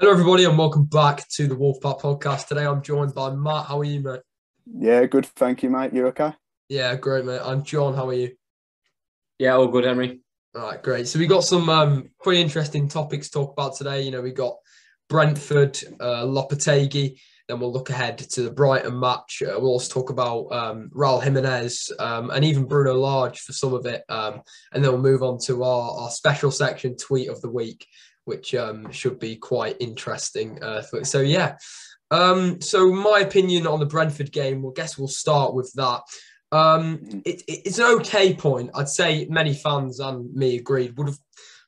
Hello, everybody, and welcome back to the Wolfpack podcast. Today, I'm joined by Matt. How are you, mate? Yeah, good. Thank you, mate. You okay? Yeah, great, mate. I'm John. How are you? Yeah, all good, Henry. All right, great. So we got some um, pretty interesting topics to talk about today. You know, we got Brentford, uh, Lopetegui. Then we'll look ahead to the Brighton match. Uh, we'll also talk about um, Raul Jimenez um, and even Bruno Lage for some of it. Um, and then we'll move on to our, our special section tweet of the week, which um, should be quite interesting. Uh, for, so, yeah. Um, so, my opinion on the Brentford game, well, I guess we'll start with that. Um, it, it's an okay point. I'd say many fans and me agreed would have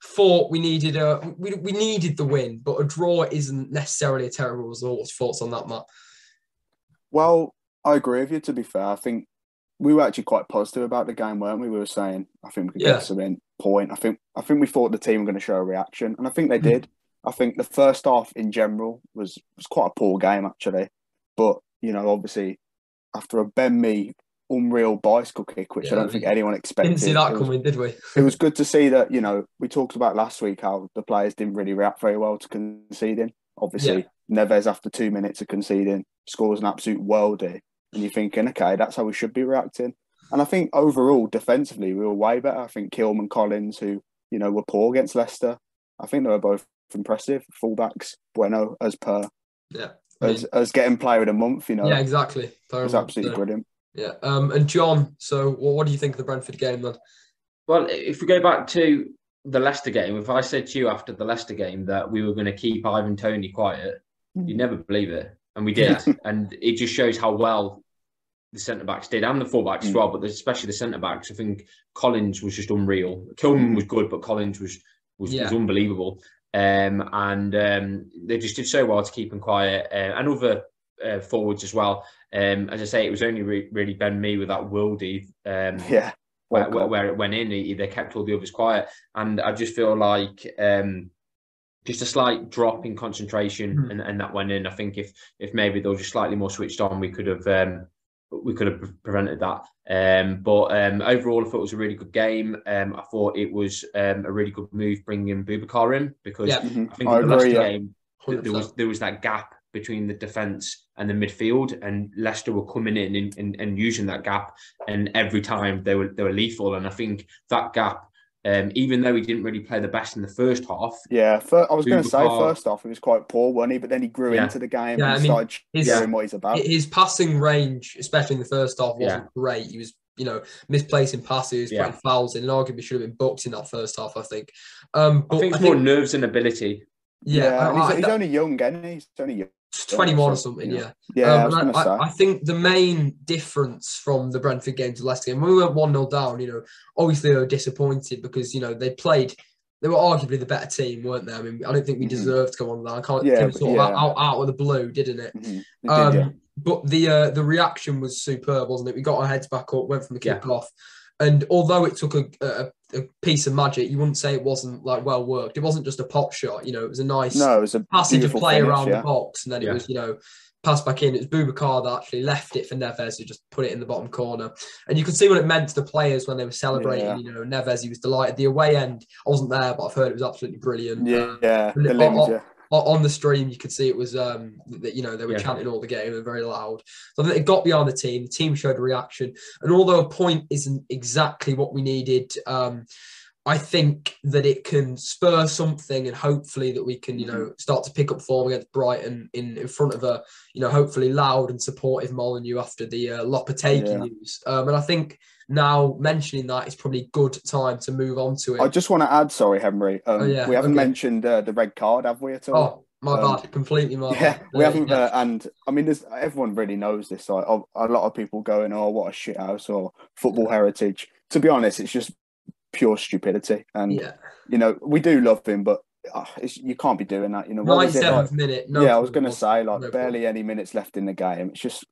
thought we needed a we, we needed the win, but a draw isn't necessarily a terrible result. What's your thoughts on that, Matt? Well, I agree with you. To be fair, I think we were actually quite positive about the game, weren't we? We were saying I think we could Yeah. get something point. I think I think we thought the team were going to show a reaction, and I think they Mhm. did. I think the first half in general was was quite a poor game actually, but you know obviously after a Ben Mee unreal bicycle kick, which Yeah, I don't think anyone expected. Didn't see that was- coming, did we? it was good to see that you know we talked about last week how the players didn't really react very well to conceding. Obviously, Neves after two minutes of conceding scores an absolute worldie, and you're thinking, okay, that's how we should be reacting. And I think overall, defensively, we were way better. I think Kilman Collins, who you know were poor against Leicester, I think they were both impressive. Fullbacks, Bueno as per Yeah. I mean, as as getting player of the month. You know, yeah, exactly. it was absolutely Yeah. brilliant. Yeah. Um, and John, so well, what do you think of the Brentford game then? Well, if we go back to the Leicester game, if I said to you after the Leicester game that we were going to keep Ivan Toney quiet, you'd never believe it. And we did. and it just shows how well the centre backs did and the full backs as Mm. well, but especially the centre backs. I think Collins was just unreal. Kilman Mm. was good, but Collins was was, Yeah. was unbelievable. Um, and um, they just did so well to keep him quiet uh, and other uh, forwards as well. Um, as I say, it was only re- really Ben Mee with that worldie um, Yeah, where, where, where it went in. He, they kept all the others quiet, and I just feel like um, just a slight drop in concentration, Mhm. and, and that went in. I think if if maybe they were just slightly more switched on, we could have um, we could have prevented that. Um, but um, overall, I thought it was a really good game. Um, I thought it was um, a really good move bringing Boubacar in because Yeah. Mhm. I think I in the Leicester agree. Yeah. game there was there was that gap between the defence and the midfield, and Leicester were coming in and, and, and using that gap, and every time they were they were lethal. And I think that gap, um, even though he didn't really play the best in the first half, Yeah, fir- I was going to say Boubacar- first off, he was quite poor, wasn't he? But then he grew Yeah. into the game Yeah, and I mean, started his- showing what he's about. His passing range, especially in the first half, wasn't Yeah. great. He was, you know, misplacing passes, Yeah. putting fouls in, and arguably should have been booked in that first half. I think. Um, but I think it's more nerves and ability. yeah, and I- he's, I- he's that- only young, isn't he? He's only young. 21 or something. you Yeah. know. Yeah, I was Um, going I, say. I, I think the main difference from the Brentford game to Leicester game, when we went 1 0 down, you know, obviously they were disappointed because, you know, they played, they were arguably the better team, weren't they? I mean, I don't think we Mhm. deserved to go on that. I can't, Yeah, it was sort of yeah. out, out of the blue, didn't it? Mhm. He did, Um, yeah. But the uh, the reaction was superb, wasn't it? We got our heads back up, went from the Yeah. kick off, and although it took a, a, a piece of magic, you wouldn't say it wasn't like well worked. It wasn't just a pop shot, you know. It was a nice No, it was a passage of play finish, around yeah. the box, and then Yeah. it was you know passed back in. It was Boubacar that actually left it for Neves, who just put it in the bottom corner, and you could see what it meant to the players when they were celebrating. Yeah. You know, Neves, he was delighted. The away end, I wasn't there, but I've heard it was absolutely brilliant. Yeah, Uh, yeah, the limbs, yeah. On the stream, you could see it was um that you know they were Yeah. chanting all the game and very loud. So I think it got beyond the team. The team showed a reaction, and although a point isn't exactly what we needed, um, I think that it can spur something, and hopefully that we can you know start to pick up form against Brighton in in front of a you know hopefully loud and supportive Molyneux after the uh, Lopetegui Yeah. news. Um, and I think now mentioning that is probably a good time to move on to it. I just want to add, sorry, Henry. Um, Oh, yeah, we haven't okay. mentioned uh, the red card, have we at all? oh, my um, bad, completely my yeah, bad. we Uh, haven't, uh, and I mean, there's everyone really knows this. Like, a a lot of people going, "Oh, what a shit house," or football heritage. To be honest, it's just pure stupidity, and yeah. you know, we do love him, but uh, it's, you can't be doing that. You know, 97th Like, minute. No yeah, I was going to say, like, No barely any minutes left in the game. It's just,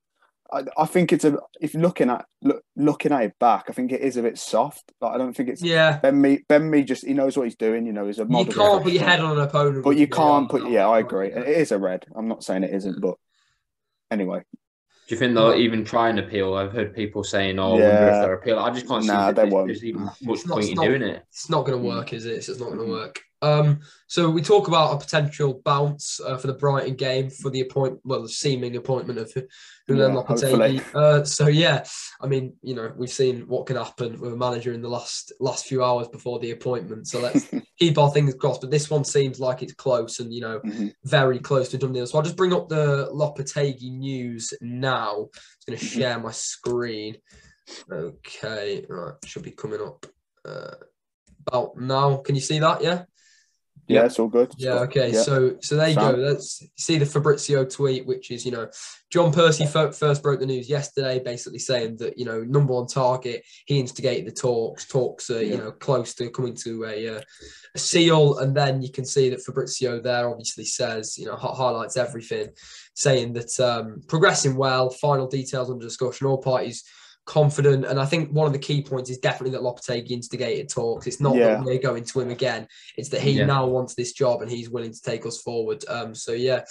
I, I think it's a. If you're looking at look, looking at it back, I think it is a bit soft. Like, I don't think it's Yeah, Ben Mee. Ben Mee just he knows what he's doing. You know, he's a you can't put your head on an opponent. But you can't put. Yeah, I agree. It is a red. I'm not saying it isn't, but anyway, Do you think they'll even try and appeal? I've heard people saying, "Oh, I wonder if they're appeal." I just can't see Nah, that they there's, won't. there's even much It's point it's in not- doing it. It's not going to Mm. work, is it? It's not going to work. Um, so we talk about a potential bounce uh, for the Brighton game for the appointment, well, the seeming appointment of Julian Yeah, Lopetegui. Uh, so yeah, I mean, you know, we've seen what can happen with a manager in the last last few hours before the appointment. So let's keep our fingers crossed. But this one seems like it's close and you know Mhm. very close to done deal. So I'll just bring up the Lopetegui news now. I'm going to share my screen. Okay, right, should be coming up uh, about now. Can you see that? Yeah. Yeah, it's all good. Yeah. Okay. yeah. So so there you Sam. go. Let's see the Fabrizio tweet, which is you know John Percy fir- first broke the news yesterday, basically saying that you know number one target, he instigated the talks. Talks are you know close to coming to a, uh, a seal, and then you can see that Fabrizio there obviously says you know hi- highlights everything, saying that um, progressing well, final details under discussion, all parties confident. And I think one of the key points is definitely that Lopetegui instigated talks. It's not Yeah. that we're going to him again. It's that he Yeah. now wants this job and he's willing to take us forward. Um, so yeah,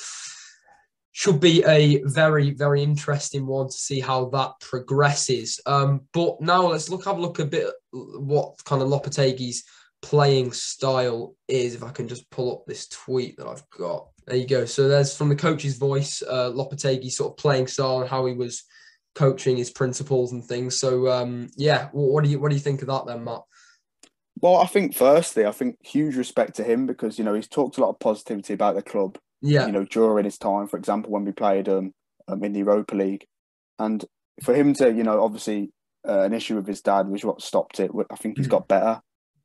should be a very very interesting one to see how that progresses. Um, but now let's look have a look a bit what kind of Lopetegui's playing style is. If I can just pull up this tweet that I've got. There you go. So there's from the coach's voice, uh, Lopetegui sort of playing style and how he was coaching his principles and things. So um, yeah, what, what do you what do you think of that then, Matt? Well, I think firstly, I think huge respect to him because you know he's talked a lot of positivity about the club. Yeah, You know, during his time, for example, when we played um, um in the Europa League, and for him to, you know, obviously uh, an issue with his dad was what stopped it. I think he's Mhm. got better.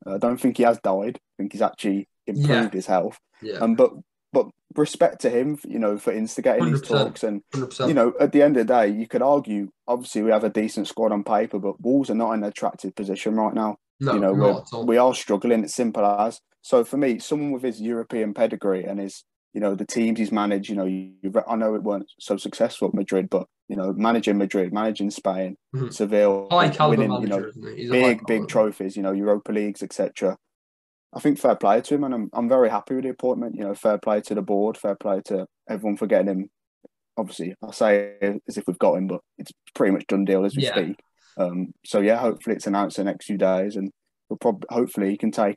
I don't think he has died. I think he's actually improved his health. yeah, Um, but but respect to him, you know, for instigating these talks and hundred percent. you know, at the end of the day, you could argue. Obviously, we have a decent squad on paper, but Wolves are not in an attractive position right now. no, you know, not we're, at all. we are struggling. It's simple as. So for me, someone with his European pedigree and his, you know, the teams he's managed. You know, you, I know it weren't so successful at Madrid, but you know, managing Madrid, managing Spain, Mhm. Seville, high winning, you know, isn't he? He's a high big big trophies. You know, Europa leagues, etc. I think fair play to him, and I'm I'm very happy with the appointment. You know, fair play to the board, fair play to everyone for getting him. Obviously, I say as if we've got him, but it's pretty much done deal as we Yeah. speak. Um, so yeah, hopefully it's announced in the next few days, and we'll probably hopefully he can take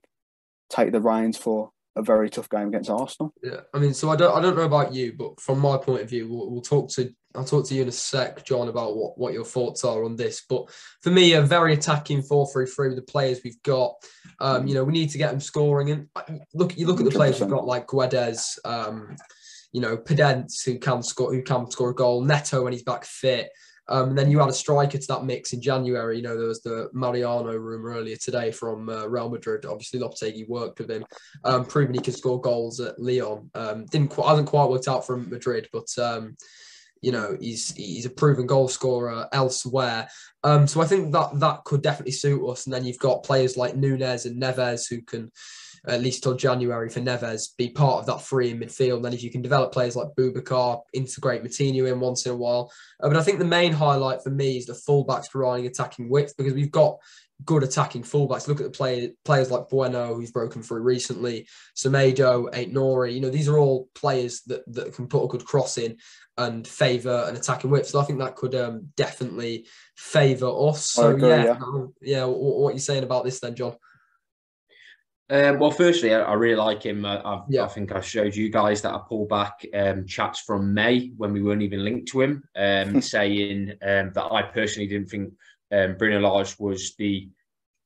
take the reins for a very tough game against Arsenal. Yeah, I mean, so I don't, I don't know about you, but from my point of view, we'll, we'll talk to, I'll talk to you in a sec, John, about what, what your thoughts are on this. But for me, a very attacking four three three with the players we've got. Um, you know, we need to get them scoring, and look, you look at the players we've got, like Guedes, um, you know, Podence who can score, who can score a goal, Neto when he's back fit. Um, and then you add a striker to that mix in January. You know, there was the Mariano rumor earlier today from uh, Real Madrid. Obviously, Lopetegui worked with him, um, proving he can score goals at Lyon. Um, didn't quite, hasn't quite worked out from Madrid, but um, you know he's he's a proven goal scorer elsewhere. Um, so I think that that could definitely suit us. And then you've got players like Nunes and Neves who can. At least till January for Neves, be part of that free in midfield. And then if you can develop players like Boubacar, integrate Moutinho in once in a while, uh, but I think the main highlight for me is the fullbacks providing attacking width because we've got good attacking fullbacks. Look at the play, players like Bueno, who's broken through recently, Semedo, Ait-Nouri. You know, these are all players that, that can put a good cross in and favour an attacking width. So I think that could um, definitely favour us. So agree, yeah, yeah. yeah. What, what are you saying about this then, John? Um, well, firstly, I, I really like him. I, I've, Yeah. I think I showed you guys that I pulled back um, chats from May when we weren't even linked to him, um, saying um, that I personally didn't think um, Bruno Lage was the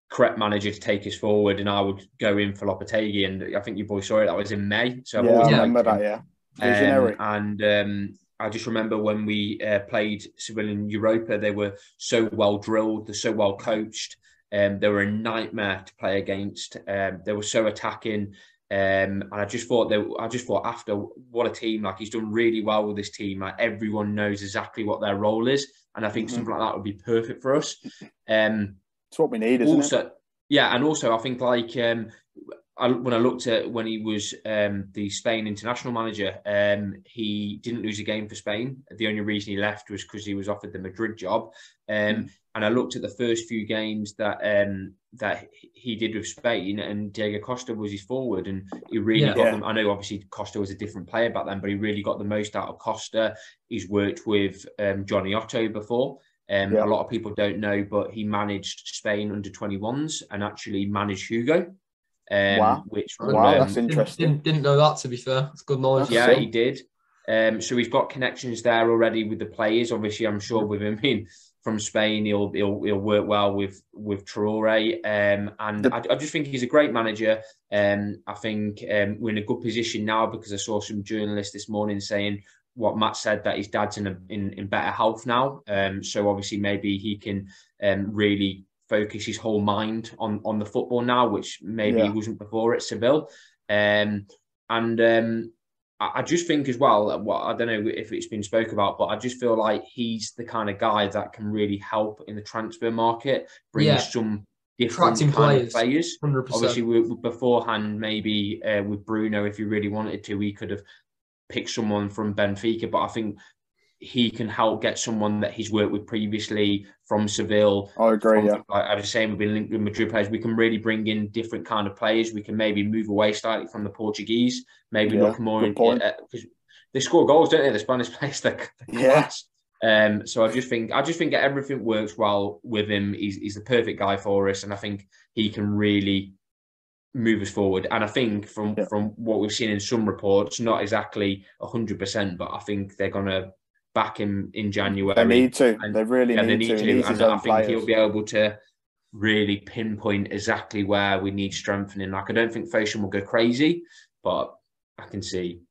correct manager to take us forward, and I would go in for Lopetegui. And I think you boys saw it. That was in May. So I've yeah, I remember that. Yeah, visionary. Um, and um, I just remember when we uh, played in Europa, they were so well drilled, they're so well coached. Um, they were a nightmare to play against. Um, they were so attacking. Um, and I just thought they, I just thought after what a team like he's done really well with this team. Like everyone knows exactly what their role is, and I think Mhm. something like that would be perfect for us. Um, it's what we need, isn't it? yeah, and also I think like um, I, when I looked at when he was um, the Spain international manager, um, he didn't lose a game for Spain. The only reason he left was because he was offered the Madrid job. Um, And I looked at the first few games that um, that he did with Spain, and Diego Costa was his forward, and he really Yeah. got Yeah. them. I know obviously Costa was a different player back then, but he really got the most out of Costa. He's worked with um, Jonny Otto before. Um, Yeah. A lot of people don't know, but he managed Spain under 21s and actually managed Hugo. Um, Wow. Which Wow, Wow, um, that's Didn't, interesting. didn't, didn't know that. To be fair, it's good knowledge. That's Yeah, so- he did. Um, so he's got connections there already with the players. Obviously, I'm sure with him being from Spain, he'll he'll, he'll work well with with Traore. Um, and The- I, I just think he's a great manager. Um, I think um, we're in a good position now because I saw some journalists this morning saying what Matt said that his dad's in a, in, in better health now. Um, so obviously maybe he can um, really focus his whole mind on on the football now, which maybe he wasn't before at Seville. Um, and um, I, I just think as well, what I don't know if it's been spoke about, but I just feel like he's the kind of guy that can really help in the transfer market, bring Yeah. some different Attracting kind of players. players. Hundred Obviously, we, beforehand, maybe uh, with Bruno, if he really wanted to, he could have picked someone from Benfica. But I think he can help get someone that he's worked with previously from Seville. I agree. From, Yeah, like I was saying, we've been linked with Madrid players. We can really bring in different kind of players. We can maybe move away slightly from the Portuguese. Maybe Yeah, look more in because they score goals, don't they? The Spanish players, they're, they're Yeah. class. Um, so I just think I just think everything works well with him. He's he's the perfect guy for us, and I think he can really move us forward. And I think from Yeah. from what we've seen in some reports, not exactly hundred percent, but I think they're gonna back in in January. they need to. and- They really yeah, need, they need to. to, And I think players. he'll be able to really pinpoint exactly where we need strengthening. Like I don't think Fosun will go crazy, but I can see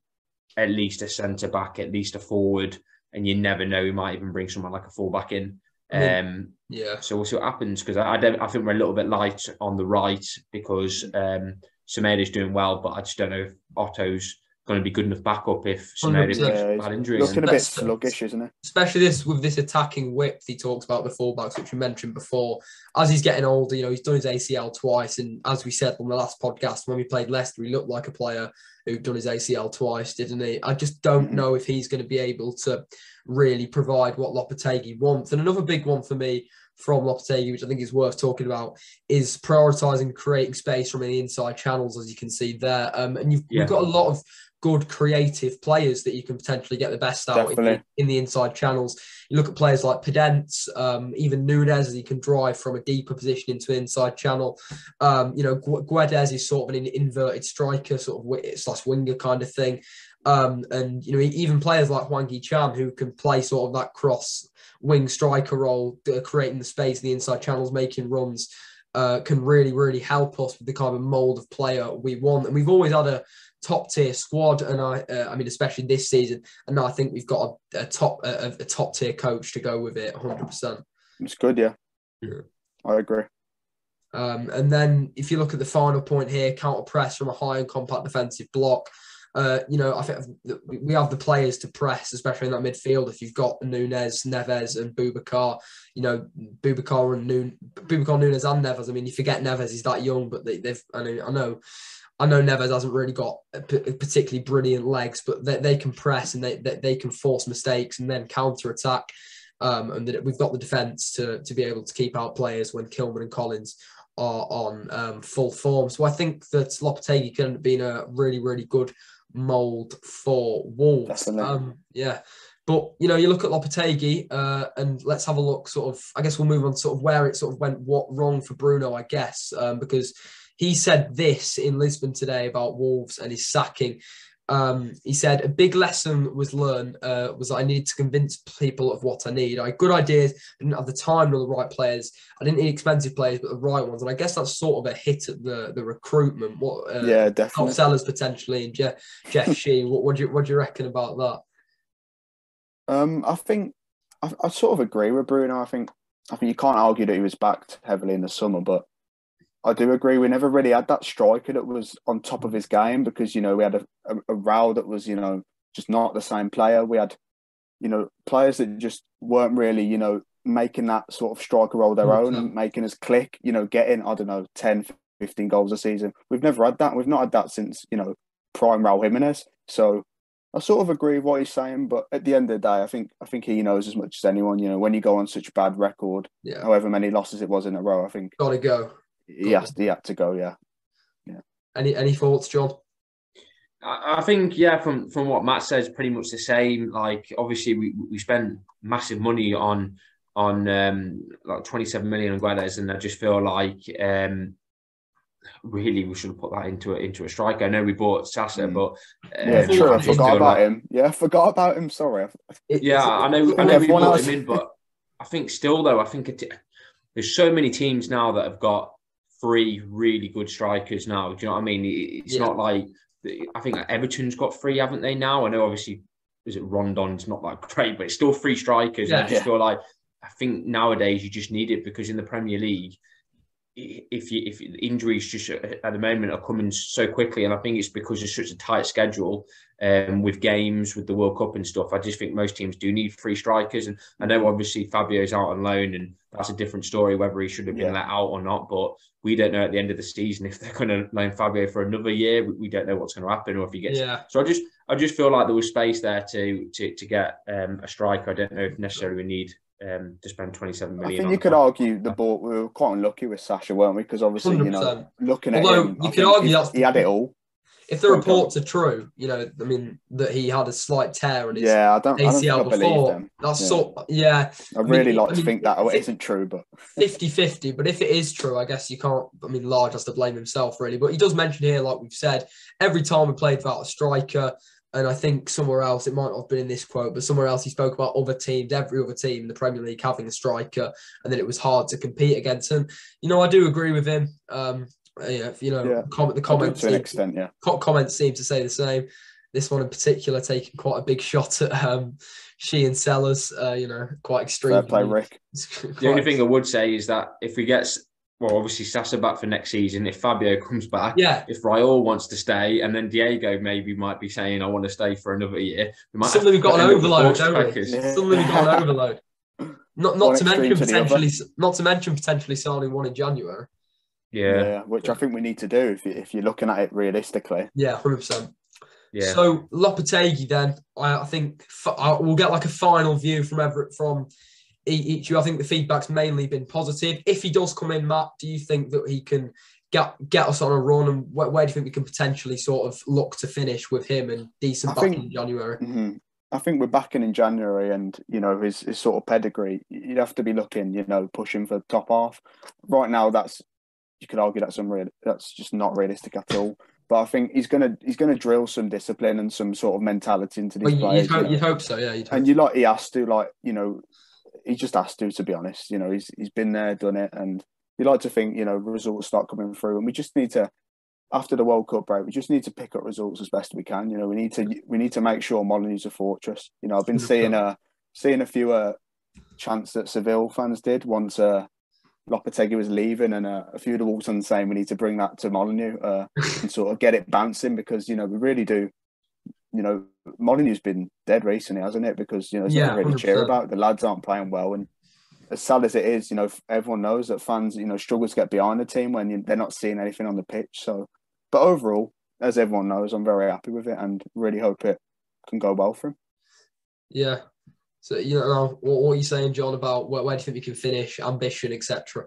at least a centre back, at least a forward, and you never know. He might even bring someone like a fullback in. Yeah. Um, Yeah. so we'll see what happens because I, I don't. I think we're a little bit light on the right because um, is doing well, but I just don't know if Otto's going to be good enough backup if Semedo 100%. picks Yeah, he's bad injury. Looking a bit sluggish, isn't it? especially this with this attacking width he talks about the fullbacks, which we mentioned before. As he's getting older, you know, he's done his ACL twice, and as we said on the last podcast, when we played Leicester, he looked like a player who'd done his ACL twice, didn't he? I just don't Mhm. know if he's going to be able to really provide what Lopetegui wants. And another big one for me from Lopetegui, which I think is worth talking about, is prioritising creating space from the inside channels, as you can see there. Um, and you've, Yeah. you've got a lot of good creative players that you can potentially get the best out in the, in the inside channels. You look at players like Podence, um, even Nunes, as he can drive from a deeper position into an inside channel. Um, you know, Gu- Guedes is sort of an inverted striker, sort of slash winger kind of thing. Um, and you know, even players like Hwang Chan, who can play sort of that cross wing striker role, uh, creating the space in the inside channels, making runs, uh, can really, really help us with the kind of mold of player we want. And we've always had a top tier squad, and I, uh, I mean, especially this season. And I think we've got a, a top, a, a top tier coach to go with it, 100. percent It's good, yeah. Yeah. I agree. Um, and then if you look at the final point here, counter press from a high and compact defensive block. Uh, you know, I think we have the players to press, especially in that midfield. If you've got Nunes, Neves, and Boubacar, you know, Boubacar and Nun, Boubacar, Nunes, and Neves. I mean, you forget Neves; he's that young, but they, they've. I know, I know, I know Neves hasn't really got particularly brilliant legs, but they, they can press and they, they they can force mistakes and then counter attack. Um, and that we've got the defense to to be able to keep out players when Kilman and Collins are on um, full form. So I think that Lopetegui can be in a really, really good mold for Wolves. Um, yeah. But you know, you look at Lopetegui, uh, and let's have a look. Sort of, I guess we'll move on. to Sort of where it sort of went what wrong for Bruno, I guess, um, because he said this in Lisbon today about Wolves and his sacking. Um, he said a big lesson was learned uh, was that I needed to convince people of what I need. I had good ideas, I didn't have the time nor the right players. I didn't need expensive players, but the right ones. And I guess that's sort of a hit at the the recruitment. What uh, yeah, top sellers potentially and Jeff Jeff Shi. What, what do you what do you reckon about that? Um, I think I, I sort of agree with Bruno. I think I think you can't argue that he was backed heavily in the summer, but I do agree we never really had that striker that was on top of his game because you know we had a, a, a Raul that was you know just not the same player. We had you know players that just weren't really you know making that sort of striker role their mm-hmm. own and making us click. You know, getting I don't know 10, 15 goals a season. We've never had that. We've not had that since you know prime Raul Jimenez. So I sort of agree with what he's saying, but at the end of the day, I think I think he knows as much as anyone. You know, when you go on such a bad record, Yeah, however many losses it was in a row, I think gotta go. He has he had to go. Yeah, yeah. Any any thoughts, John? I I think yeah, from from what Matt says, pretty much the same. Like obviously we we spent massive money on on um, like twenty seven million on Guedes, and I just feel like um, really we should have put that into a, into a striker. I know we bought Sasa, Mm. but Yeah, um, true. I forgot about like- him. Yeah, I forgot about him. Sorry. It- Yeah, I know. I all know we everyone brought else- him in, but I think still though, I think it, there's so many teams now that have got three really good strikers now. Do you know what I mean? It's Yeah. not like I think like Everton's got three, haven't they? Now I know obviously is it Rondon's not that great, but it's still three strikers. and I Yeah. just feel like I think nowadays you just need it because in the Premier League. If you if injuries just at the moment are coming so quickly, and I think it's because it's such a tight schedule, um, with games, with the World Cup and stuff. I just think most teams do need three strikers. And I know obviously Fabio's out on loan, and that's a different story whether he should have been Yeah. let out or not. But we don't know at the end of the season if they're going to loan Fabio for another year. We- We don't know what's going to happen, or if he gets. yeah. So I just I just feel like there was space there to to to get um, a striker. I don't know if necessarily we need um, to spend 27 million. I think you could player. argue the ball. We were quite unlucky with Sasha, weren't we? Because obviously, you know, looking at Although him, you I could argue he, that's- he had it all. If the reports are true, you know, I mean, that he had a slight tear in his Yeah, I don't. I don't think ACL believe before, them. that's Yeah. sort yeah, I mean, really I like to mean, think that if it it- isn't true, but 50-50 but if it is true i guess you can't i mean Lage has to blame himself really but he does mention here like we've said every time we played without a striker and i think somewhere else it might not have been in this quote but somewhere else he spoke about other teams every other team in the premier league having a striker and then it was hard to compete against him you know i do agree with him um yeah, you know Yeah. comment the comments to an seem, extent, yeah. comments seem to say the same this one in particular taking quite a big shot at um Shi and Sellars uh you know quite extreme Fair play, Rick. The only thing I would say is that if we get well, obviously Sasa back for next season. If Fabio comes back, yeah if Raul wants to stay, and then Diego maybe might be saying, "I want to stay for another year," we might Suddenly we've got an end up with overload, don't we? Yeah. Suddenly we've got an overload. Not not One to mention to potentially not to mention potentially signing one in January. Yeah, Yeah. which I think we need to do if, you, if you're looking at it realistically. Yeah, hundred percent. yeah. So Lopetegui, then I, I think f- I, we'll get like a final view from Everett from each you. I think the feedback's mainly been positive. If he does come in, Matt, do you think that he can get get us on a run? And where, where do you think we can potentially sort of look to finish with him and decent I back think- in January? hmm I think we're backing in January, and you know his his sort of pedigree. You'd have to be looking, you know, pushing for the top half. Right now, that's you could argue that's unreal. That's just not realistic at all. But I think he's gonna he's gonna drill some discipline and some sort of mentality into Well, these you- players. you'd, you hope, know. you'd hope so, yeah. Hope and you like he has to like you know he just has to to be honest. You know he's he's been there done it and you like to think you know results start coming through and we just need to after the World Cup break we just need to pick up results as best we can. You know we need to we need to make sure Molyneux's a fortress. You know I've been seeing a seeing a few uh, chants that Seville fans did once uh, Lopetegui was leaving and uh, a few of the Waltons saying we need to bring that to Molyneux uh, and sort of get it bouncing because you know we really do you know, Molyneux's been dead recently, hasn't it? Because you know, there's Yeah, nothing really to cheer 100%. about. The lads aren't playing well, and as sad as it is, you know, everyone knows that fans, you know, struggle to get behind the team when you, they're not seeing anything on the pitch. So, but overall, as everyone knows, I'm very happy with it and really hope it can go well for him. Yeah. So you know what, what are you saying, John, about where, where do you think we can finish, ambition, etc.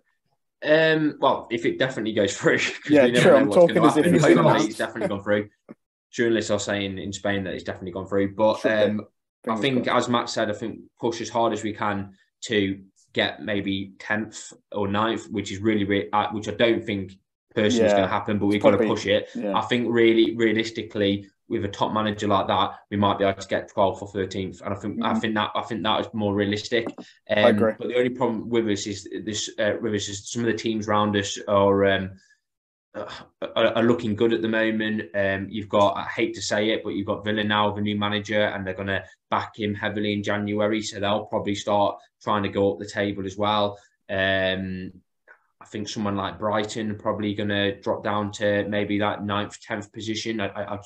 Um, well, if it definitely goes through, Yeah, we never true, know I'm what's talking as if happen. it's Hopefully. It's definitely gone through. Journalists are saying in Spain that it's definitely gone through, but um, I think, as Matt said, I think push as hard as we can to get maybe tenth or 9th, which is really, really uh, which I don't think personally is going to happen, but we've got to push it. yeah, I think really, realistically, with a top manager like that, we might be able to get 12th or 13th, and I think I Mhm. think that I think that is more realistic. Um, agree. But the only problem with us is this uh, with us is some of the teams around us are. Um, are, are looking good at the moment. Um, you've got, I hate to say it, but you've got Villa now, the new manager, and they're going to back him heavily in January. So they'll probably start trying to go up the table as well. Um, I think someone like Brighton are probably going to drop down to maybe that ninth, tenth position. I, I, I,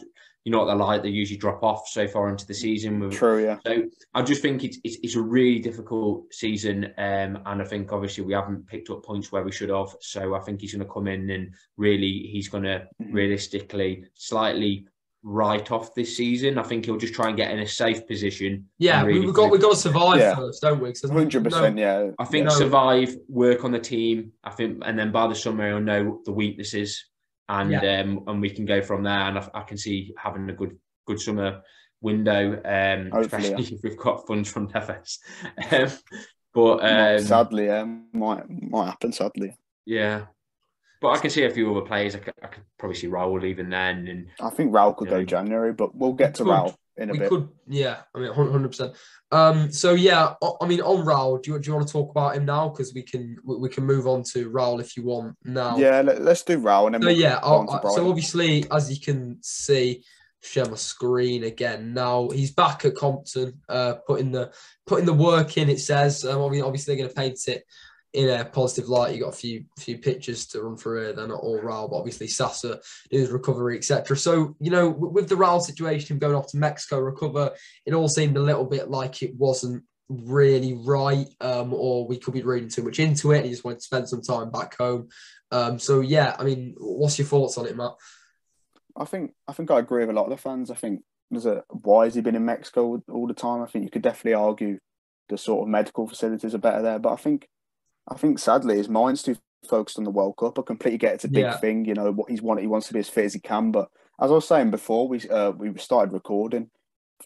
you know what they're like; they usually drop off so far into the season. With, true, yeah. so I just think it's, it's it's a really difficult season, um, and I think obviously we haven't picked up points where we should have. So I think he's going to come in and really he's going to Mhm. realistically slightly write off this season. I think he'll just try and get in a safe position. Yeah, we, really we've got we've got to survive Yeah. first, don't we? 'Cause there's Hundred no- percent, yeah. I think No. survive, work on the team. I think, and then by the summer he'll know the weaknesses, and um, and we can go from there. And I, I can see having a good good summer window, um, Hopefully, especially if we've got funds from Tefes. um, but um, sadly, yeah, might might happen. Sadly, yeah, But I can see a few other players. I could, I could probably see Raul even then. And I think Raul could Yeah. go January, but we'll get to Could. Raul in a we bit. could, yeah. I mean, hundred percent. Um, so yeah, I mean, on Raul, do you, do you want to talk about him now? Because we can we can move on to Raul if you want now. Yeah, let, us do Raul and then So we'll yeah, I- so obviously, as you can see, share my screen again. Now he's back at Compton, uh, putting the putting the work in. It says, um, obvi- obviously they're going to paint it in a positive light. You got a few few pictures to run through here. They're not all Raul, but obviously Sasa his recovery, etc. So you know, with the Raul situation, him going off to Mexico recover, it all seemed a little bit like it wasn't really right, um, or we could be reading too much into it. He just wanted to spend some time back home. Um, so yeah, I mean, what's your thoughts on it, Matt? I think I think I agree with a lot of the fans. I think there's a why has he been in Mexico all the time? I think you could definitely argue the sort of medical facilities are better there, but I think I think sadly his mind's too focused on the World Cup. I completely get it's a big Yeah. thing, you know what he's wanted. He wants to be as fit as he can, but as I was saying before, we uh, we started recording.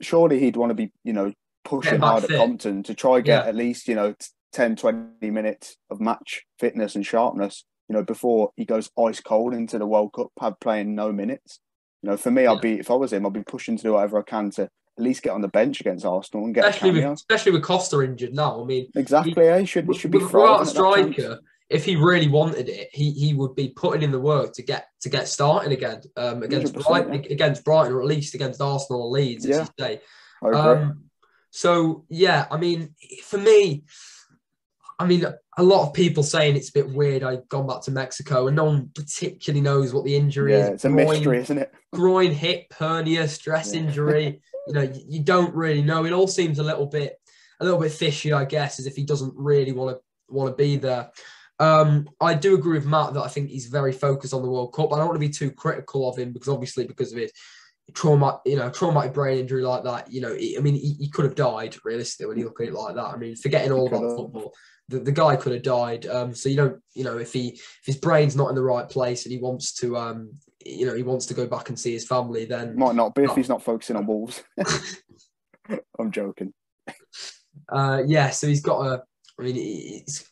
Surely he'd want to be, you know, pushing hard at. Compton to try get Yeah. at least, you know, t- 10, 20 minutes of match fitness and sharpness, you know, before he goes ice cold into the World Cup, have playing no minutes. You know, for me, Yeah. I'd be if I was him, I'd be pushing to do whatever I can to at least get on the bench against Arsenal and get Especially a with especially with Costa injured now. I mean, Exactly, yeah, he should he should be without a thriving at that chance. striker, if he really wanted it, he he would be putting in the work to get to get starting again um, against Brighton, yeah. against Brighton, or at least against Arsenal or Leeds, as Yeah. you say. Um, so yeah, I mean, for me, I mean, a lot of people saying it's a bit weird. I've gone back to Mexico, and no one particularly knows what the injury yeah, is. it's a Groin- mystery, isn't it? groin, hip, hernia, stress Yeah. injury. you know, you, you don't really know. It all seems a little bit, a little bit fishy, I guess, as if he doesn't really want to want to be there. Um, I do agree with Matt that I think he's very focused on the World Cup. I don't want to be too critical of him because obviously because of his trauma, you know, traumatic brain injury like that. You know, he, I mean, he, he could have died realistically when you look at it like that. I mean, forgetting all about football. The, the guy could have died. Um, so you don't, you know, if he if his brain's not in the right place and he wants to, um, you know, he wants to go back and see his family, then Might not be if he's not focusing on Wolves. I'm joking. Uh, yeah, so he's got to. I mean, it's,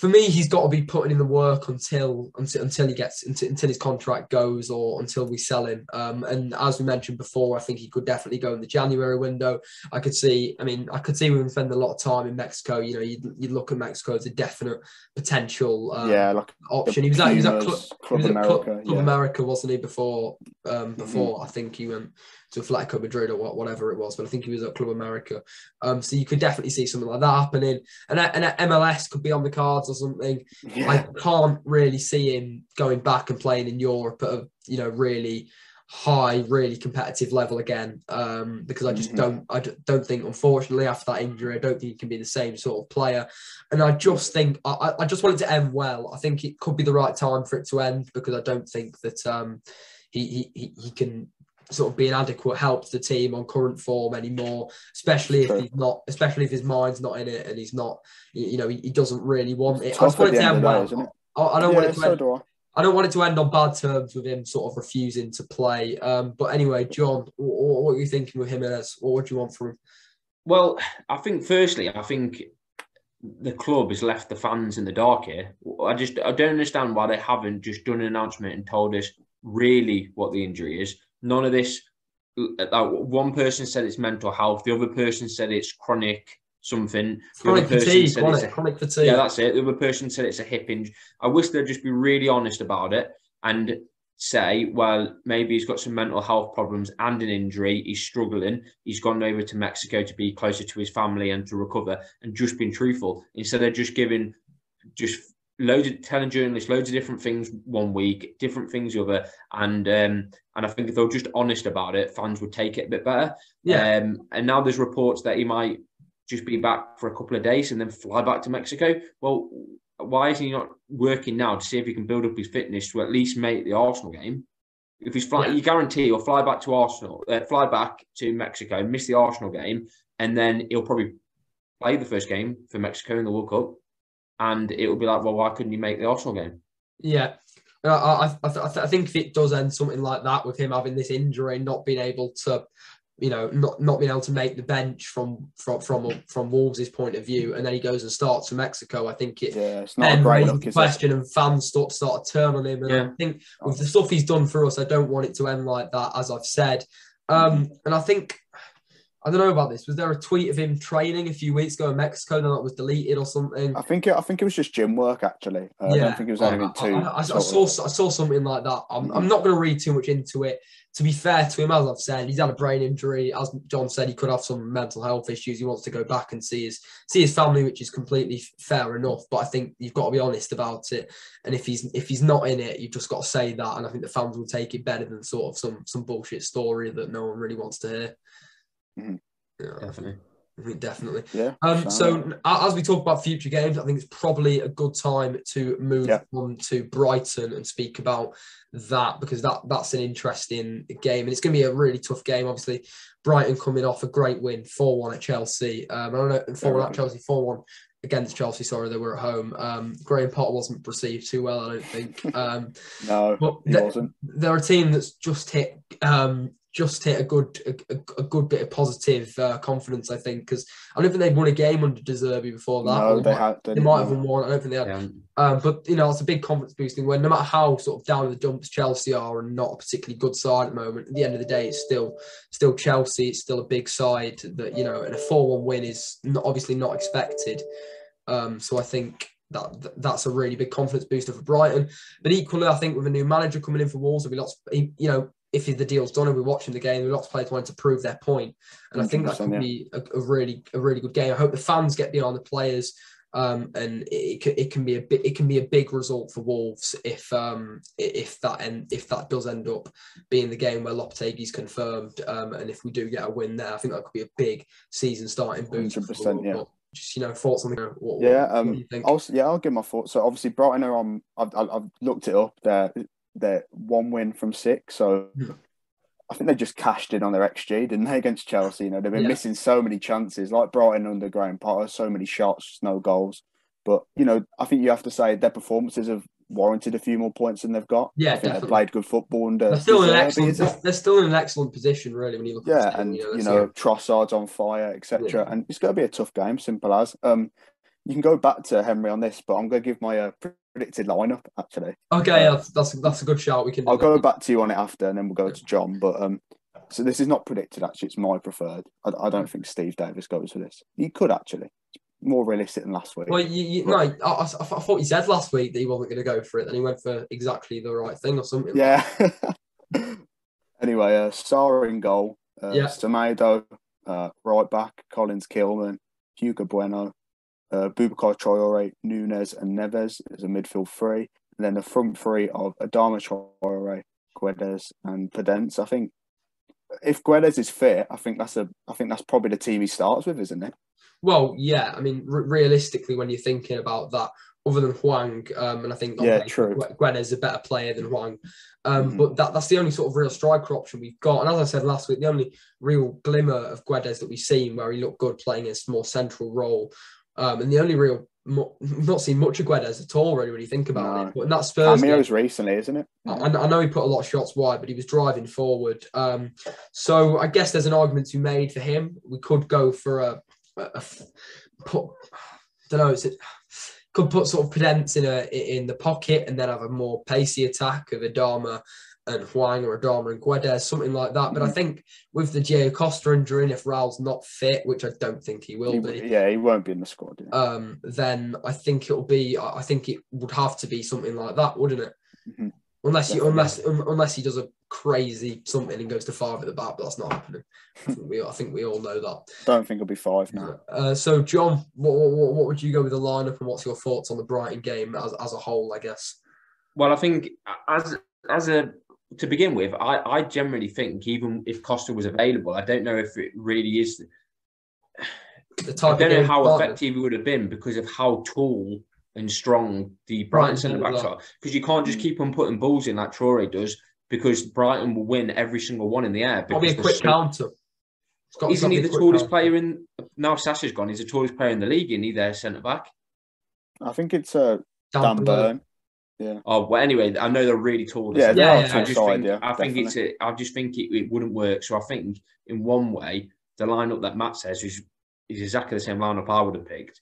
for me, he's got to be putting in the work until until until he gets until, until his contract goes or until we sell him. Um, and as we mentioned before, I think he could definitely go in the January window. I could see. I mean, I could see him spend a lot of time in Mexico. You know, you'd, you'd look at Mexico as a definite potential um, yeah, like option. He was at he was at, Pumas, Cl- he Club was at America. Club yeah. America, wasn't he? Before, um, before I think he went to Atletico Madrid or what, whatever it was, but I think he was at Club America. Um, so you could definitely see something like that happening, and and MLS could be on the cards or something. I can't really see him going back and playing in Europe at a you know really high, really competitive level again. Um, because I just Mhm. don't, I don't think, unfortunately, after that injury, I don't think he can be the same sort of player. And I just think, I, I- just want it to end well. I think it could be the right time for it to end because I don't think that um, he, he he he can sort of being an adequate help to the team on current form anymore, especially if he's not, especially if his mind's not in it and he's not, you you know, he, he doesn't really want it. I just want it to end end of the day, it? I, I don't yeah, want it to so end. do I. I don't want it to end on bad terms with him sort of refusing to play. Um, but anyway, John, what, what are you thinking with him as? What would you want from him? Well, I think firstly, I think the club has left the fans in the dark here. I just I don't understand why they haven't just done an announcement and told us really what the injury is. None of this. One person said it's mental health, the other person said it's chronic something. Chronic fatigue, said it's a Chronic fatigue. yeah, that's it. The other person said it's a hip injury. I wish they'd just be really honest about it and say, well, maybe he's got some mental health problems and an injury. He's struggling. He's gone over to Mexico to be closer to his family and to recover, and just been truthful instead of just giving just loads of telling journalists loads of different things one week, different things the other, and um, and I think if they were just honest about it, fans would take it a bit better. yeah. Um, and now there's reports that he might just be back for a couple of days and then fly back to Mexico. Well, why is he not working now to see if he can build up his fitness to at least make the Arsenal game? If he's flying, Yeah. you guarantee he'll fly back to Arsenal, uh, fly back to Mexico, miss the Arsenal game, and then he'll probably play the first game for Mexico in the World Cup. And it will be like, well, why couldn't you make the Arsenal game? Yeah. I, I, I, th- I think if it does end something like that with him having this injury and not being able to you know, not not being able to make the bench from from from from Wolves' point of view, and then he goes and starts for Mexico. I think it Yeah, it's not then great raises look, the is it? question, and fans start start to turn on him. And Yeah. I think with the stuff he's done for us, I don't want it to end like that, as I've said. Um, and I think I don't know about this. Was there a tweet of him training a few weeks ago in Mexico, and that was deleted or something? I think it, I think it was just gym work actually. Uh, I don't think it was anything I, too. I, I, I sort saw of- I saw something like that. I'm, Mhm. I'm not going to read too much into it. To be fair to him, as I've said, he's had a brain injury. As John said, he could have some mental health issues. He wants to go back and see his see his family, which is completely fair enough. But I think you've got to be honest about it. And if he's if he's not in it, you've just got to say that. And I think the fans will take it better than sort of some some bullshit story that no one really wants to hear. Mhm. Yeah, Definitely. I think definitely. yeah. Um, so as we talk about future games, I think it's probably a good time to move Yeah. on to Brighton and speak about that because that that's an interesting game and it's going to be a really tough game. Obviously, Brighton coming off a great win, four one at Chelsea. Um, I don't know, four one at Chelsea, four one against Chelsea. Sorry, they were at home. Um, Graham Potter wasn't received too well, I don't think. Um, no, but he the- wasn't. they're a team that's just hit um, just hit a good a, a- a good bit of positive uh, confidence. I think because I don't think they'd won a game under De Zerbi before that. No, or they might- had. They, They might have won one. I don't think they had. Yeah. Um, but you know, it's a big confidence boosting win. No matter how sort of down in the dumps Chelsea are and not a particularly good side at the moment, at the end of the day, it's still still Chelsea. It's still a big side that you know, and a four-one win is not, obviously not expected. Um, so I think that that's a really big confidence booster for Brighton. But equally, I think with a new manager coming in for Wolves, there'll be lots. You know, if the deal's done and we're watching the game, lots of players wanting to prove their point, and I think that 100%, could yeah. be a, a really a really good game. I hope the fans get behind the players um, and it, it, can, it can be a bit it can be a big result for Wolves if um, if that end if that does end up being the game where Lopetegui's confirmed um, and if we do get a win there, I think that could be a big season starting boost. for 100%, Wolves. yeah. Just you know, thoughts on the what, Yeah, what, um? I'll, yeah, I'll give my thoughts. So obviously Brighton are on. I've, I've I've looked it up. They're they're one win from six. So Hmm. I think they just cashed in on their XG, didn't they, against Chelsea? You know, they've been Yeah. missing so many chances, like Brighton under Graham Potter, so many shots, no goals. But you know, I think you have to say their performances have warranted a few more points than they've got. Yeah, I think definitely. they've played good football under. They're still in an excellent. They're still in an excellent position, really, when you look. at Yeah, the team, and you know Trossard's on fire, etc. Yeah. And it's going to be a tough game, simple as. Um, you can go back to Henry on this, but I'm going to give my uh, predicted lineup actually. Okay, yeah, that's, that's that's a good shout. We can. I'll go back to you on it after, and then we'll go to John. But um, so this is not predicted. Actually, it's my preferred. I, I don't think Steve Davis goes for this. He could actually. It's more realistic than last week. Well, you, you, no, I, I, I thought he said last week that he wasn't going to go for it, and he went for exactly the right thing or something. yeah. anyway, uh, Sá in goal. Uh, Yeah. Semedo, uh, right back. Collins, Kilman, Hugo Bueno, uh, Boubacar Traore, Nunes, and Neves is a midfield three. And then the front three of Adama Traore, Guedes, and Podence. I think if Guedes is fit, I think that's a. I think that's probably the team he starts with, isn't it? Well, yeah. I mean, re- realistically, when you're thinking about that, other than Hwang, um, and I think Yeah, true. Gu- Gwen is a better player than Hwang, um, Mhm. but that, that's the only sort of real striker option we've got. And as I said last week, the only real glimmer of Guedes that we've seen where he looked good playing a more central role, um, and the only real mo- not seen much of Guedes at all, really, when you think about No. it. But in that Spurs game, recently, isn't it? I, I know he put a lot of shots wide, but he was driving forward. Um, so I guess there's an argument to be made for him. We could go for a, put, I don't know, is it could put sort of Podence in a in the pocket and then have a more pacey attack of Adama and Hwang or Adama and Guedes, something like that. But I Mhm. think with the Diego Costa injury, if Raul's not fit, which I don't think he will He- be, yeah, he won't be in the squad. Yeah. um, then I think it'll be. I I think it would have to be something like that, wouldn't it? Mhm. Unless you, Definitely. unless un, unless he does a crazy something and goes to five at the back, but that's not happening. I think we, I think we all know that. Don't think it'll be five now. Uh, so, John, what, what, what would you go with the lineup, and what's your thoughts on the Brighton game as, as a whole? I guess. Well, I think as as a to begin with, I, I generally think even if Costa was available, I don't know if it really is. The I don't of know how Brighton- effective he would have been because of how tall and strong the Brighton Brighton centre backs are. are. Because you can't just Mm. keep on putting balls in like Traore does, because Brighton will win every single one in the air. Probably a because quick they're so- counter. Got- Isn't he the tallest counter. player in? Now Sasha's gone. He's the tallest player in the league, and he their centre back. I think it's uh, Dan Dan Burn. Burn. Yeah. Oh well. Anyway, I know they're really tall. Yeah, they're I just side, think, yeah, I think it's. A, I just think it, it wouldn't work. So I think in one way, the lineup that Matt says is is exactly the same lineup I would have picked.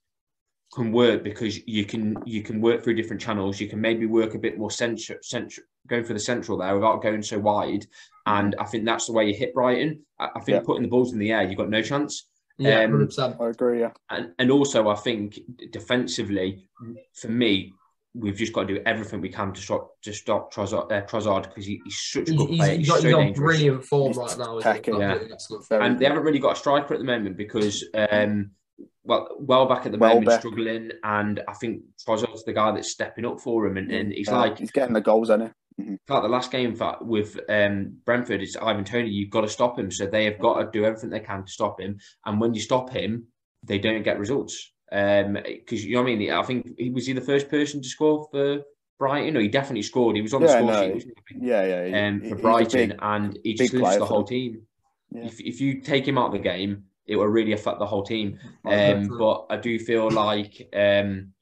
Can work because you can you can work through different channels. You can maybe work a bit more central, central going for the central there without going so wide. And I think that's the way you hit Brighton. I, I think Yeah. putting the balls in the air, you've got no chance. Yeah, Um, I agree. Yeah. And and also I think defensively, for me, we've just got to do everything we can to stop to stop Trossard uh, Trossard because he, he's such a He's, good he's, player. he's He's, got, so he's on dangerous. brilliant form He's right now. packing, yeah. Absolutely excellent. And they haven't really got a striker at the moment because um, well, well back at the Welbeck. moment struggling, and I think Trossard's the guy that's stepping up for him, and, and he's Yeah, like he's getting the goals, isn't like the last game for, with um, Brentford, it's Ivan Toney. You've got to stop him, so they have got to do everything they can to stop him. And when you stop him, they don't get results. Because you know what I mean. I think he was he the first person to score for Brighton. No, he definitely scored. He was on the Yeah, score no, sheet wasn't he? Yeah, yeah. he- um, for Brighton, big- and he just big lifts the whole team. Yeah. If, if you take him out of the game, it will really affect the whole team. I. Um, but I do feel like um,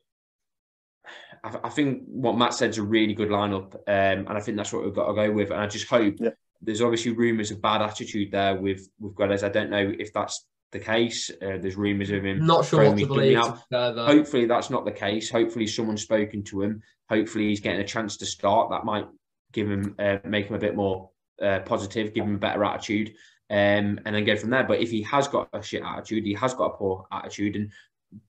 I, I think what Matt said is a really good lineup, um, and I think that's what we've got to go with. And I just hope Yeah. there's obviously rumours of bad attitude there with with Guedes. I don't know if that's the case. Uh, there's rumours of him. Not sure what to believe. out. to be fair, though. Hopefully that's not the case. Hopefully someone's spoken to him. Hopefully he's getting a chance to start. That might give him, uh, make him a bit more uh, positive, give him a better attitude, um, and then go from there. But if he has got a shit attitude, he has got a poor attitude, and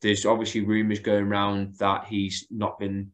there's obviously rumours going around that he's not been.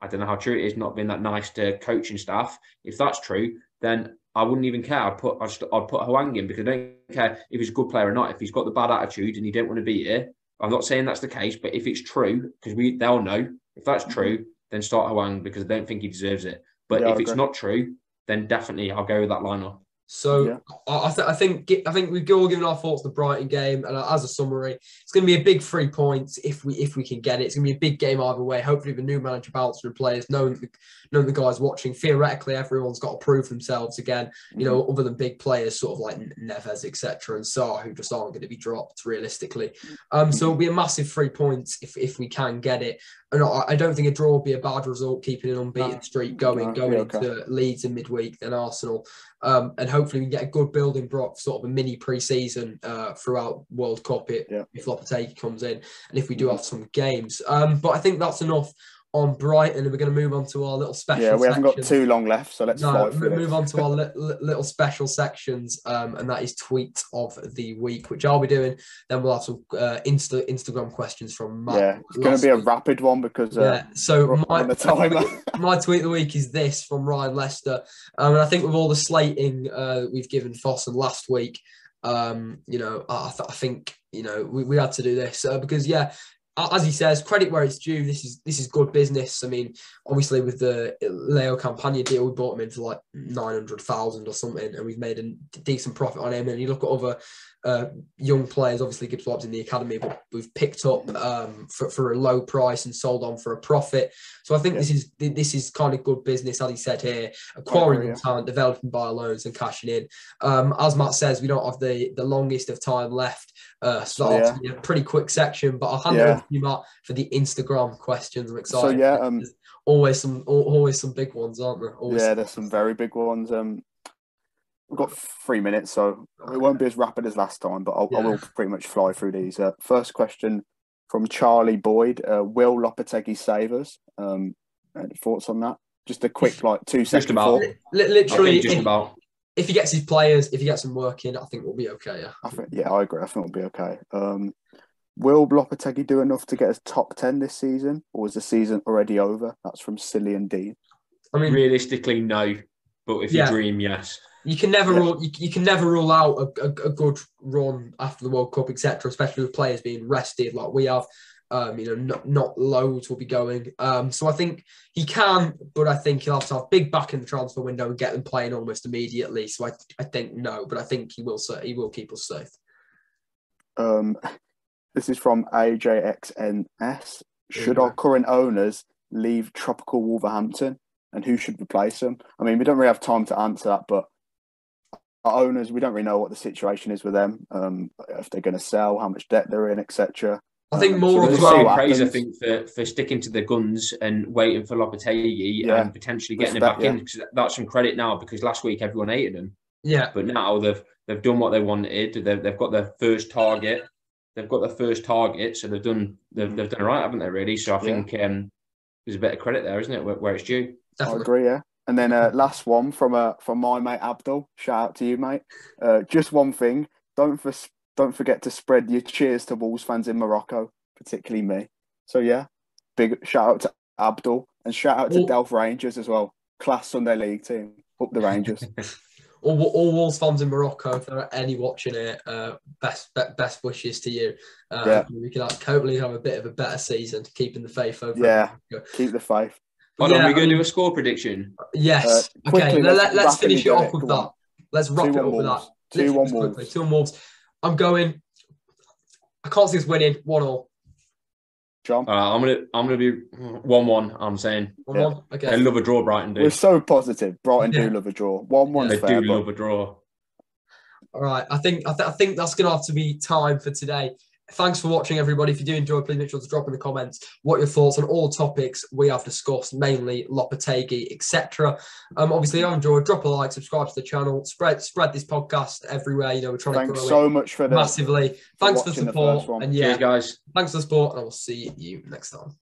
I don't know how true it is. Not been that nice to coaching staff. If that's true, then I wouldn't even care. I'd put I'd, I'd put Hwang in because I don't care if he's a good player or not. If he's got the bad attitude and he don't want to be here, I'm not saying that's the case. But if it's true, because we they'll know if that's mm-hmm. true, then start Hwang because I don't think he deserves it. But Yeah, if it's not true, then definitely I'll go with that lineup. So Yeah. I, I, th- I think I think we've all given our thoughts on the Brighton game, and uh, as a summary, it's going to be a big three points if we if we can get it. It's going to be a big game either way. Hopefully, the new manager bouncing the players, knowing the, knowing the guys watching. Theoretically, everyone's got to prove themselves again. You know, mm-hmm. other than big players, sort of like Neves, etc., and Sá, who just aren't going to be dropped realistically. Um, so mm-hmm. it'll be a massive three points if if we can get it. I, don't think a draw would be a bad result, keeping an unbeaten No. streak going, No, going okay. into Leeds in midweek, then Arsenal. Um, and hopefully we can get a good building block, sort of a mini pre-season uh, throughout World Cup it, Yeah. if Lopetegui comes in, and if we do have some games. Um, but I think that's enough on Brighton, and we're going to move on to our little special. Yeah, we haven't got too long left, so let's No, move on to our li- li- little special sections, um, and that is tweet of the week, which I'll be doing. Then we'll have some uh, Insta Instagram questions from Matt. Yeah, it's going to be a week. rapid one because uh, Yeah, so my on the timer. my tweet of the week is this from Ryan Lester. Um, and I think with all the slating uh, we've given Fosun last week, um, you know, I, th- I think you know we, we had to do this uh, because yeah, as he says, credit where it's due. This is this is good business. I mean, obviously with the Leo Campana deal, we bought him in for like nine hundred thousand or something, and we've made a decent profit on him. And you look at other uh, young players, obviously Gibbs Wobb's in the academy, but we've picked up um, for, for a low price and sold on for a profit. So I think Yeah. this is this is kind of good business, as he said here, acquiring agree, yeah. talent, developing by loans and cashing in. Um, as Matt says, we don't have the the longest of time left. Uh, so yeah. be a pretty quick section, but I'll hand it Yeah. over to you, Matt, for the Instagram questions. I'm excited. So yeah, um, always some always some big ones, aren't there? Always yeah, there's some very big ones. Um, we've got three minutes, so it won't be as rapid as last time, but I'll, I will pretty much fly through these. Uh, first question from Charlie Boyd: uh, Will Lopetegui save us? Um, any thoughts on that? Just a quick, like two second about. thought. Li- I literally, just if, about if he gets his players, if he gets them working, I think we'll be okay. Yeah. I think, yeah, I agree. I think we'll be okay. Um, will Lopetegui do enough to get us top ten this season, or is the season already over? That's from Cillian Dean. I mean, realistically no, but if Yeah. you dream, yes. You can never Yeah. rule. You, you can never rule out a, a, a good run after the World Cup, etc. Especially with players being rested, like we have. Um, you know, not, not loads will be going. Um, so I think he can, but I think he'll have to have big back in the transfer window and get them playing almost immediately. So I, I think no, but I think he will. He will keep us safe. Um, this is from AJXNS. Should Yeah. our current owners leave Tropical Wolverhampton, and who should replace them? I mean, we don't really have time to answer that, but our owners, we don't really know what the situation is with them. Um, if they're going to sell, how much debt they're in, etc. I think Um, more so of we'll well, praise I think for, for sticking to the guns and waiting for Lopetegui Yeah. and potentially getting Respect, him back in because that's some credit now because last week everyone hated him, yeah, but now they've they've done what they wanted. They've, they've got their first target. They've got their first target, so they've done they've, they've done right, haven't they? Really. So I Yeah. think um, there's a bit of credit there, isn't it, where, where it's due? I agree, yeah. And then uh, last one from uh, from my mate Abdul. Shout out to you, mate. Uh, just one thing: don't for, don't forget to spread your cheers to Wolves fans in Morocco, particularly me. So yeah, big shout out to Abdul and shout out to Well- Delft Rangers as well. Class Sunday League team, up the Rangers. All, all Wolves fans in Morocco, if there are any watching it, uh, best be, best wishes to you. Uh, Yeah. We can like, hopefully have a bit of a better season, keeping the faith over. Yeah. Keep the faith. But Hold on, yeah, we're going to do a score prediction. Yes. Uh, okay. quickly, Let, let's let, us finish it off with that. Let's wrap it up with that. Wolves. 2-1 just Wolves. Two on Wolves. I'm going. I can't see us winning one all. John, All right, I'm gonna I'm gonna be one one. I'm saying One Yeah. one. Okay. they love a draw. Brighton do. we're so positive. Brighton Yeah. do love a draw. One one's They fair, do but love a draw. All right. I think I, th- I think that's going to have to be time for today. Thanks for watching, everybody. If you do enjoy, please make sure to drop in the comments what your thoughts on all topics we have discussed, mainly Lopetegui, etc. Um, obviously, if you enjoyed, drop a like, subscribe to the channel, spread spread this podcast everywhere. You know, we're trying to thanks grow so it much for the massively. Thanks for watching the support, first and yeah, Cheers, guys. thanks for the support, and I will see you next time.